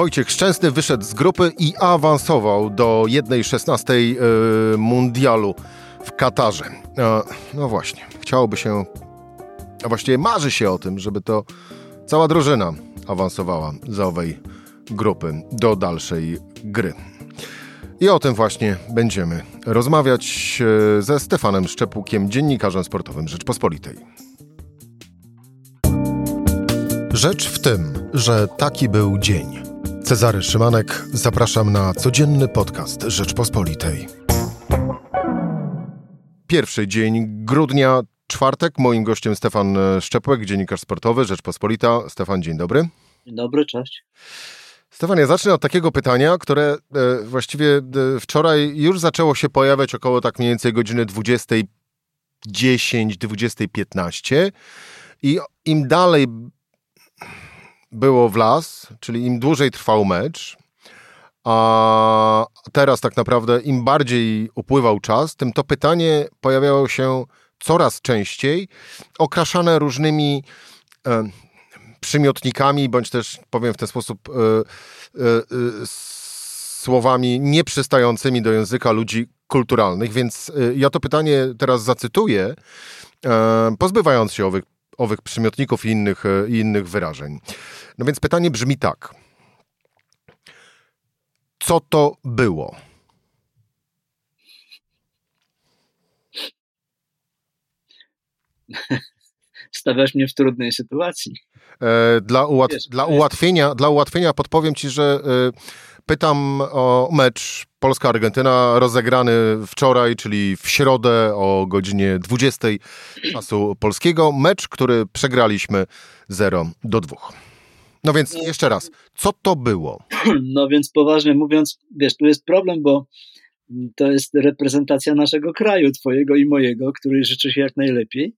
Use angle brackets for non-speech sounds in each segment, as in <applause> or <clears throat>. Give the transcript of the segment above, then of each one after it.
Wojciech Szczęsny wyszedł z grupy i awansował do 1.16 yy, mundialu w Katarze. E, no właśnie, chciałoby się, a właściwie marzy się o tym, żeby to cała drużyna awansowała z owej grupy do dalszej gry. I o tym właśnie będziemy rozmawiać e, ze Stefanem Szczepukiem, dziennikarzem sportowym Rzeczpospolitej. Rzecz w tym, że taki był dzień. Cezary Szymanek, zapraszam na codzienny podcast Rzeczpospolitej. Pierwszy dzień grudnia, czwartek. Moim gościem Stefan Szczepłek, dziennikarz sportowy Rzeczpospolita. Stefan, dzień dobry. Dzień dobry, cześć. Stefan, ja zacznę od takiego pytania, które e, właściwie e, wczoraj już zaczęło się pojawiać około tak mniej więcej godziny 20.10, 20.15 i im dalej było w las, czyli im dłużej trwał mecz, a teraz tak naprawdę im bardziej upływał czas, tym to pytanie pojawiało się coraz częściej, okraszane różnymi e, przymiotnikami, bądź też powiem w ten sposób e, e, e słowami nieprzystającymi do języka ludzi kulturalnych, więc e, ja to pytanie teraz zacytuję, e, pozbywając się owych owych przymiotników i innych, e, i innych wyrażeń. No więc pytanie brzmi tak. Co to było? <laughs> Stawiasz mnie w trudnej sytuacji. E, dla, ułat Wiesz, dla, ułatwienia, dla ułatwienia podpowiem ci, że e, pytam o mecz Polska-Argentyna rozegrany wczoraj, czyli w środę o godzinie 20 czasu polskiego. Mecz, który przegraliśmy 0 do 2. No więc jeszcze raz, co to było? <clears throat> No więc poważnie mówiąc, wiesz, tu jest problem, bo to jest reprezentacja naszego kraju, twojego i mojego, który życzy się jak najlepiej.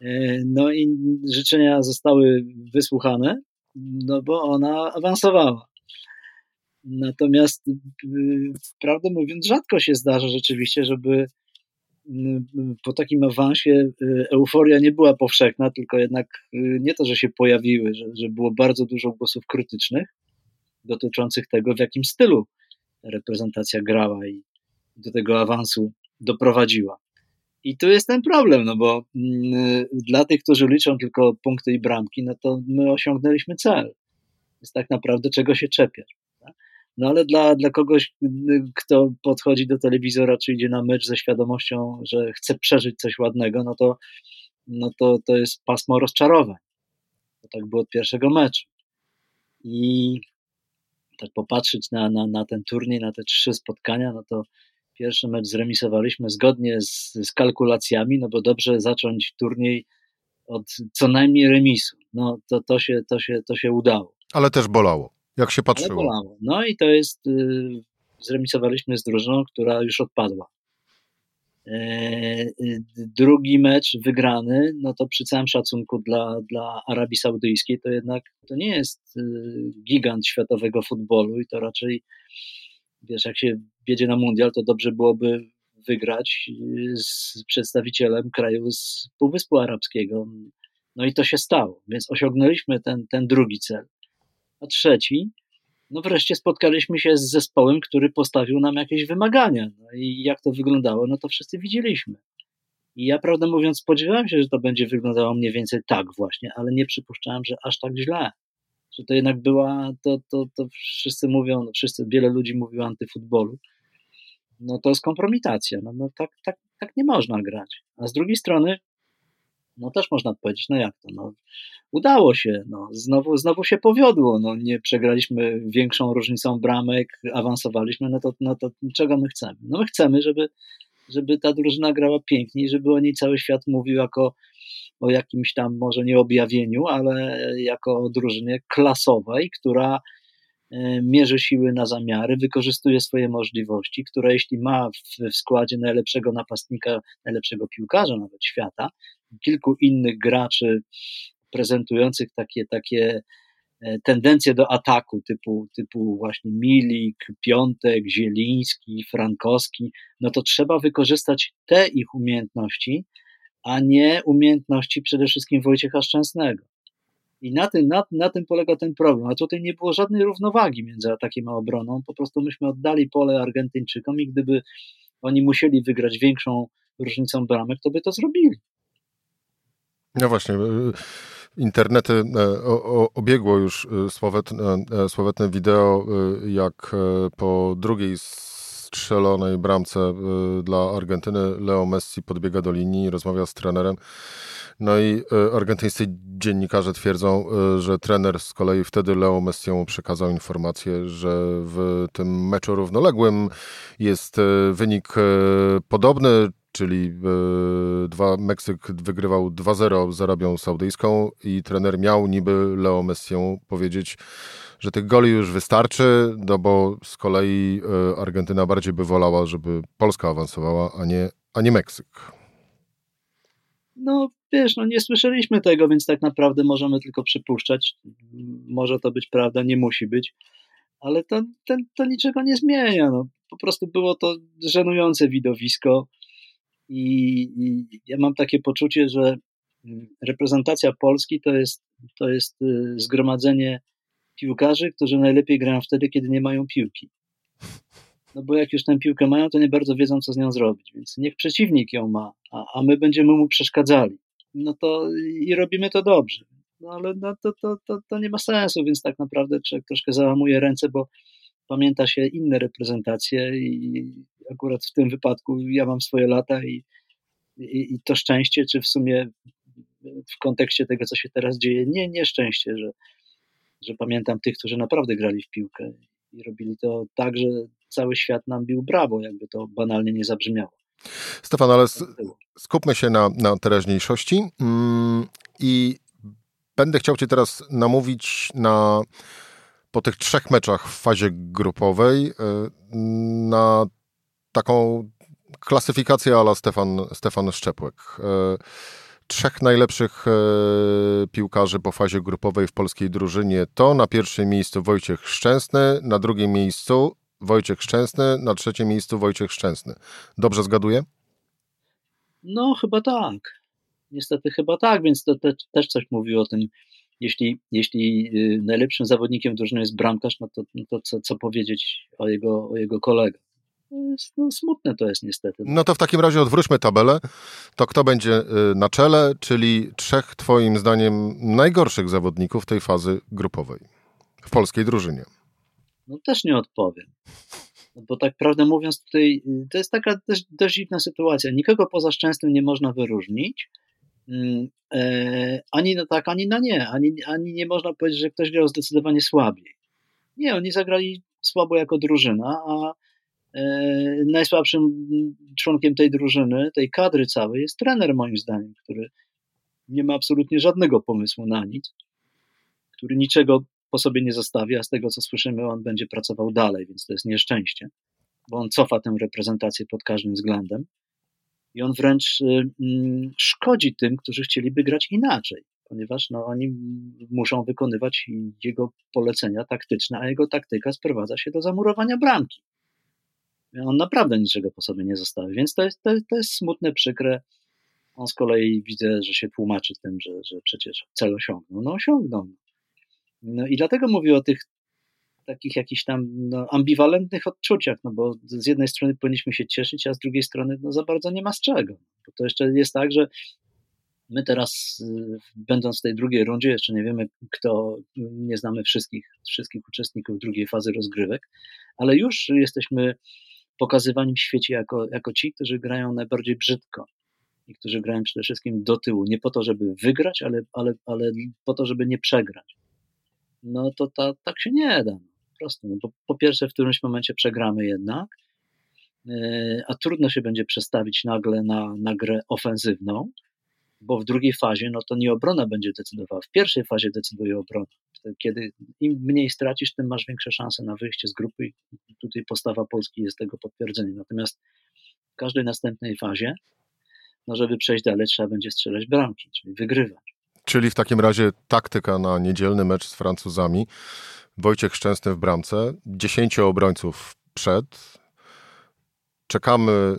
E, no i życzenia zostały wysłuchane, no bo ona awansowała. Natomiast y, prawdę mówiąc, rzadko się zdarza rzeczywiście, żeby y, po takim awansie y, euforia nie była powszechna, tylko jednak nie to, że się pojawiły, że, że było bardzo dużo głosów krytycznych dotyczących tego, w jakim stylu reprezentacja grała i do tego awansu doprowadziła. I tu jest ten problem, no bo dla tych, którzy liczą tylko punkty i bramki, no to my osiągnęliśmy cel. Jest tak naprawdę czego się czepiać. No ale dla, dla kogoś, kto podchodzi do telewizora, czy idzie na mecz ze świadomością, że chce przeżyć coś ładnego, no to, no to, to jest pasmo rozczarowań. Tak było od pierwszego meczu. I tak popatrzeć na, na, na ten turniej, na te trzy spotkania, no to pierwszy mecz zremisowaliśmy zgodnie z, z kalkulacjami, no bo dobrze zacząć turniej od co najmniej remisu. No to, to, się, to, się, to się udało. Ale też bolało. Jak się patrzyło? No i to jest, y, zremisowaliśmy z drużyną, która już odpadła. E, y, drugi mecz wygrany, no to przy całym szacunku dla, dla Arabii Saudyjskiej, to jednak to nie jest y, gigant światowego futbolu i to raczej, wiesz, jak się wiedzie na mundial, to dobrze byłoby wygrać z przedstawicielem kraju z Półwyspu Arabskiego. No i to się stało, więc osiągnęliśmy ten, ten drugi cel. A trzeci, no wreszcie spotkaliśmy się z zespołem, który postawił nam jakieś wymagania. No i jak to wyglądało, no to wszyscy widzieliśmy. I ja prawdę mówiąc spodziewałem się, że to będzie wyglądało mniej więcej tak właśnie, ale nie przypuszczałem, że aż tak źle. Że to jednak była, to, to, to wszyscy mówią, no wszyscy, wiele ludzi mówi o antyfutbolu. No to jest kompromitacja. No, no tak, tak, tak nie można grać. A z drugiej strony no też można powiedzieć, no jak to, no, udało się, no, znowu, znowu się powiodło, no, nie przegraliśmy większą różnicą bramek, awansowaliśmy, no to, no to czego my chcemy? No my chcemy, żeby, żeby ta drużyna grała piękniej, żeby o niej cały świat mówił jako o jakimś tam może nie objawieniu, ale jako o drużynie klasowej, która e, mierzy siły na zamiary, wykorzystuje swoje możliwości, która jeśli ma w składzie najlepszego napastnika, najlepszego piłkarza nawet świata, kilku innych graczy prezentujących takie, takie e, tendencje do ataku typu, typu właśnie Milik, Piątek, Zieliński, Frankowski, no to trzeba wykorzystać te ich umiejętności, a nie umiejętności przede wszystkim Wojciecha Szczęsnego. I na tym, na, na tym polega ten problem. A tutaj nie było żadnej równowagi między atakiem a obroną. Po prostu myśmy oddali pole Argentyńczykom i gdyby oni musieli wygrać większą różnicą bramek, to by to zrobili. No właśnie. Y, internety e, obiegło już y, sławetne, e, sławetne wideo, jak e, po drugiej strzelonej bramce dla Argentyny Leo Messi podbiega do linii, rozmawia z trenerem. No i argentyńscy dziennikarze twierdzą, że trener z kolei wtedy Leo Messiemu przekazał informację, że w tym meczu równoległym jest wynik podobny, czyli e, dwa, Meksyk wygrywał 2-0 z Arabią Saudyjską i trener miał niby Leo Messiemu powiedzieć, że tych goli już wystarczy, no bo z kolei e, Argentyna bardziej by wolała, żeby Polska awansowała, a nie, a nie Meksyk. No wiesz, no nie słyszeliśmy tego, więc tak naprawdę możemy tylko przypuszczać. Może to być prawda, nie musi być, ale to, to, to niczego nie zmienia. No, po prostu było to żenujące widowisko. I, ja mam takie poczucie, że mm, reprezentacja Polski to jest, to jest y, zgromadzenie piłkarzy, którzy najlepiej grają wtedy, kiedy nie mają piłki. No bo jak już tę piłkę mają, to nie bardzo wiedzą, co z nią zrobić, więc niech przeciwnik ją ma, a, a my będziemy mu przeszkadzali. No to i robimy to dobrze. No ale no to, to, to, to nie ma sensu, więc tak naprawdę człowiek troszkę załamuje ręce, bo pamięta się inne reprezentacje i akurat w tym wypadku ja mam swoje lata i, i, i to szczęście, czy w sumie w kontekście tego, co się teraz dzieje, nie nieszczęście, że, że pamiętam tych, którzy naprawdę grali w piłkę i robili to tak, że cały świat nam bił brawo, jakby to banalnie nie zabrzmiało. Stefan, ale skupmy się na, na teraźniejszości mm, i będę chciał Cię teraz namówić na po tych trzech meczach w fazie grupowej y, na taką klasyfikację ala Stefan, Stefan Szczepłek. Y, trzech najlepszych y, piłkarzy po fazie grupowej w polskiej drużynie to na pierwszym miejscu Wojciech Szczęsny, na drugim miejscu Wojciech Szczęsny, na trzecim miejscu Wojciech Szczęsny. Dobrze zgaduję? No, chyba tak. Niestety chyba tak, więc to te, też coś mówi o tym, jeśli, jeśli y, najlepszym zawodnikiem drużyny jest bramkarz, no to, no to co, co powiedzieć o jego, o jego kolegach? No, smutne to jest niestety. No to w takim razie odwróćmy tabelę. To kto będzie y, na czele, czyli trzech twoim zdaniem najgorszych zawodników tej fazy grupowej w polskiej drużynie? No też nie odpowiem. No bo tak prawdę mówiąc, tutaj y, to jest taka dość, dość dziwna sytuacja. Nikogo poza Szczęsnym nie można wyróżnić. Mm, e, ani na tak, ani na nie. Ani, ani nie można powiedzieć, że ktoś grał zdecydowanie słabiej. Nie, oni zagrali słabo jako drużyna, a najsłabszym członkiem tej drużyny, tej kadry całej jest trener moim zdaniem, który nie ma absolutnie żadnego pomysłu na nic, który niczego po sobie nie zostawi, a z tego co słyszymy, on będzie pracował dalej, więc to jest nieszczęście, bo on cofa tę reprezentację pod każdym względem i on wręcz y, mm, szkodzi tym, którzy chcieliby grać inaczej, ponieważ no, oni muszą wykonywać jego polecenia taktyczne, a jego taktyka sprowadza się do zamurowania bramki. On naprawdę niczego po sobie nie zostawi, więc to jest, to, to jest smutne, przykre. On z kolei widzę, że się tłumaczy tym, że, że przecież cel osiągnął. No osiągnął. No i dlatego mówię o tych takich jakichś tam no, ambiwalentnych odczuciach, no bo z jednej strony powinniśmy się cieszyć, a z drugiej strony no, za bardzo nie ma z czego. Bo to jeszcze jest tak, że my teraz, y, będąc w tej drugiej rundzie, jeszcze nie wiemy, kto, nie znamy wszystkich, wszystkich uczestników drugiej fazy rozgrywek, ale już jesteśmy pokazywani w świecie jako, jako ci, którzy grają najbardziej brzydko i którzy grają przede wszystkim do tyłu. Nie po to, żeby wygrać, ale, ale, ale po to, żeby nie przegrać. No to ta, tak się nie da prostu. No bo po pierwsze, w którymś momencie przegramy jednak, e, a trudno się będzie przestawić nagle na, na grę ofensywną, bo w drugiej fazie no to nie obrona będzie decydowała. W pierwszej fazie decyduje obrona. Kiedy im mniej stracisz, tym masz większe szanse na wyjście z grupy i tutaj postawa Polski jest tego potwierdzeniem. Natomiast w każdej następnej fazie, no żeby przejść dalej, trzeba będzie strzelać bramki, czyli wygrywać. Czyli w takim razie taktyka na niedzielny mecz z Francuzami Wojciech Szczęsny w bramce, 10 obrońców przed. Czekamy y,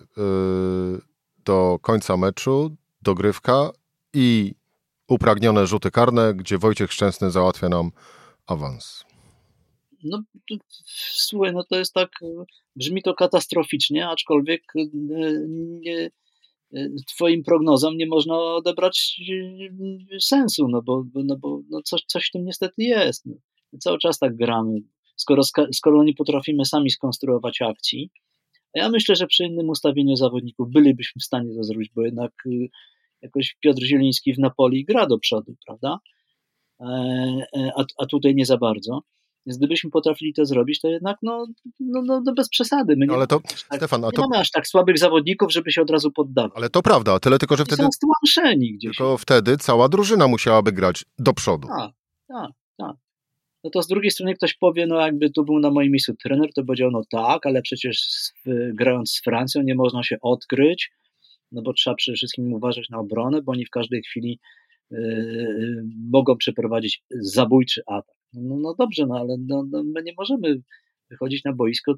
do końca meczu, dogrywka i upragnione rzuty karne, gdzie Wojciech Szczęsny załatwia nam awans. No, słuchaj, no to jest tak, brzmi to katastroficznie, aczkolwiek e, nie, e, twoim prognozom nie można odebrać e, sensu, no bo, no bo no coś, coś w tym niestety jest. No. Cały czas tak gramy. Skoro, skoro nie potrafimy sami skonstruować akcji, ja myślę, że przy innym ustawieniu zawodników bylibyśmy w stanie to zrobić, bo jednak jakoś Piotr Zieliński w Napoli gra do przodu, prawda? A, a tutaj nie za bardzo. Więc gdybyśmy potrafili to zrobić, to jednak no, no, no, no bez przesady. My nie, ale to, tak, Stefan, a nie to... mamy aż tak słabych zawodników, żeby się od razu poddawać. Ale to prawda, tyle tylko, że wtedy... Są stłamszeni gdzieś. Tylko wtedy cała drużyna musiałaby grać do przodu. Tak, tak, tak. No to z drugiej strony ktoś powie, no jakby tu był na moim miejscu trener, to powiedział, no tak, ale przecież grając z Francją nie można się odkryć, no bo trzeba przede wszystkim uważać na obronę, bo oni w każdej chwili yy, mogą przeprowadzić zabójczy atak. No, no dobrze, no ale no, no my nie możemy wychodzić na boisko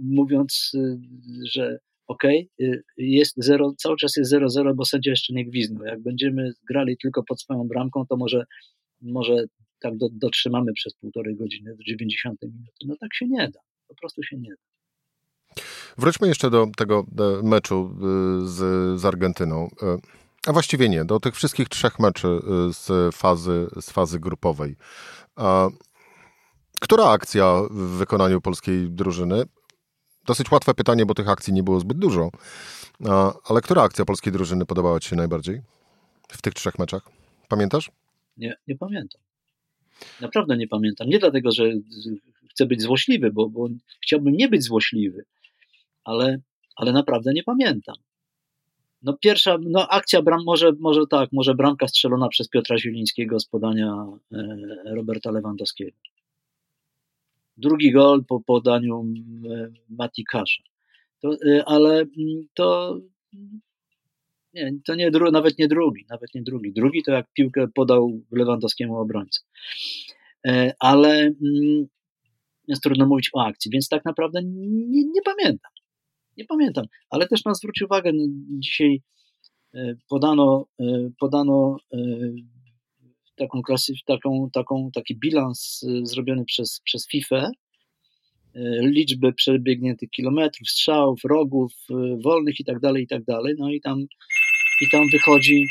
mówiąc, y, że okej, okay, jest zero, cały czas jest 0-0, bo sędzia jeszcze nie gwizdnął. Jak będziemy grali tylko pod swoją bramką, to może, może tak do, dotrzymamy przez półtorej godziny do 90 minuty. No tak się nie da. Po prostu się nie da. Wróćmy jeszcze do tego do meczu y, z, z Argentyną. Y, a właściwie nie, do tych wszystkich trzech meczy z fazy, z fazy grupowej. Która akcja w wykonaniu polskiej drużyny? Dosyć łatwe pytanie, bo tych akcji nie było zbyt dużo. Ale która akcja polskiej drużyny podobała Ci się najbardziej w tych trzech meczach? Pamiętasz? Nie, nie pamiętam. Naprawdę nie pamiętam. Nie dlatego, że chcę być złośliwy, bo, bo chciałbym nie być złośliwy, ale, ale naprawdę nie pamiętam. No pierwsza, no akcja bram, może, może tak, może bramka strzelona przez Piotra Zielińskiego z podania e, Roberta Lewandowskiego. Drugi gol po podaniu e, Mati Kasza. To, e, ale to nie, to nie, nawet nie drugi, nawet nie drugi. Drugi to jak piłkę podał Lewandowskiemu obrońcy. Ale jest trudno mówić o akcji, więc tak naprawdę nie, nie pamiętam. Nie pamiętam, ale też nas zwróć uwagę, no, dzisiaj e, podano, e, podano e, taką klasy, taką, taką, taki bilans zrobiony przez, przez FIFA, liczby przebiegniętych kilometrów, strzałów, rogów, wolnych i tak dalej, i tak dalej. No i tam, i tam wychodzi,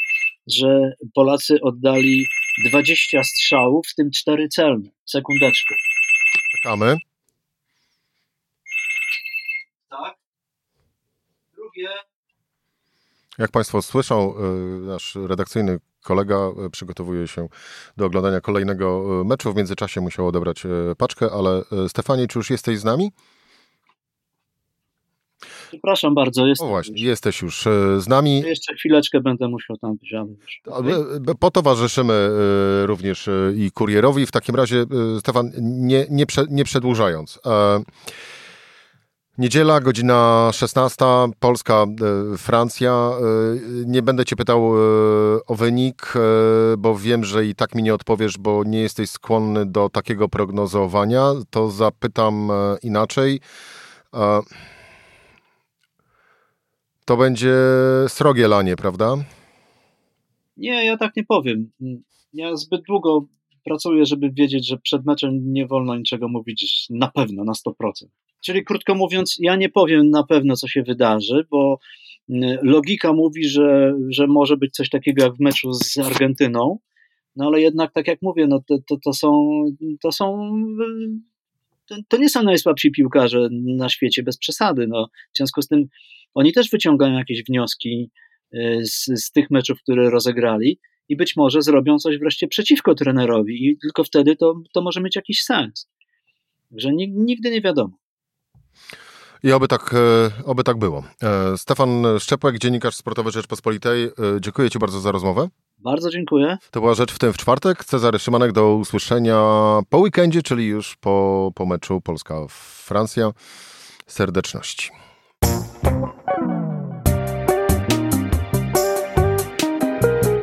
że Polacy oddali 20 strzałów, w tym 4 celne. Sekundeczkę. Czekamy. Drugie. Jak Państwo słyszą, y, nasz redakcyjny kolega y, przygotowuje się do oglądania kolejnego y, meczu. W międzyczasie musiał odebrać paczkę, ale Stefanie, czy już jesteś z nami? Przepraszam bardzo, jestem. O właśnie, już. jesteś już z nami. Jeszcze chwileczkę będę musiał tam być, już. Potowarzyszymy również i kurierowi. W takim razie, Stefan, nie, nie, nie przedłużając. Niedziela, godzina 16, Polska, e, Francja. E, nie będę Cię pytał e, o wynik, bo wiem, że i tak mi nie odpowiesz, bo nie jesteś skłonny do takiego prognozowania. To zapytam inaczej. To będzie srogie lanie, prawda? Nie, ja tak nie powiem. Ja zbyt długo pracuję, żeby wiedzieć, że przed meczem nie wolno niczego mówić na pewno, na 100%. Czyli krótko mówiąc, ja nie powiem na pewno, co się wydarzy, bo mm, logika mówi, że, że może być coś takiego jak w meczu z Argentyną, no ale jednak, tak jak mówię, no to, to, to są, to są to, nie są najsłabsi piłkarze na świecie, bez przesady. No. W związku z tym oni też wyciągają jakieś wnioski y, z, z tych meczów, które rozegrali i być może zrobią coś wreszcie przeciwko trenerowi i tylko wtedy to, to może mieć jakiś sens. Że nigdy nie wiadomo. I oby tak, e, oby tak było. E, Stefan Szczepłek, dziennikarz sportowy Rzeczpospolitej. E, dziękuję Ci bardzo za rozmowę. Bardzo dziękuję. To była Rzecz w tym w czwartek. Cezary Szymanek do usłyszenia po weekendzie, czyli już po, po meczu Polska-Francja. Serdeczności.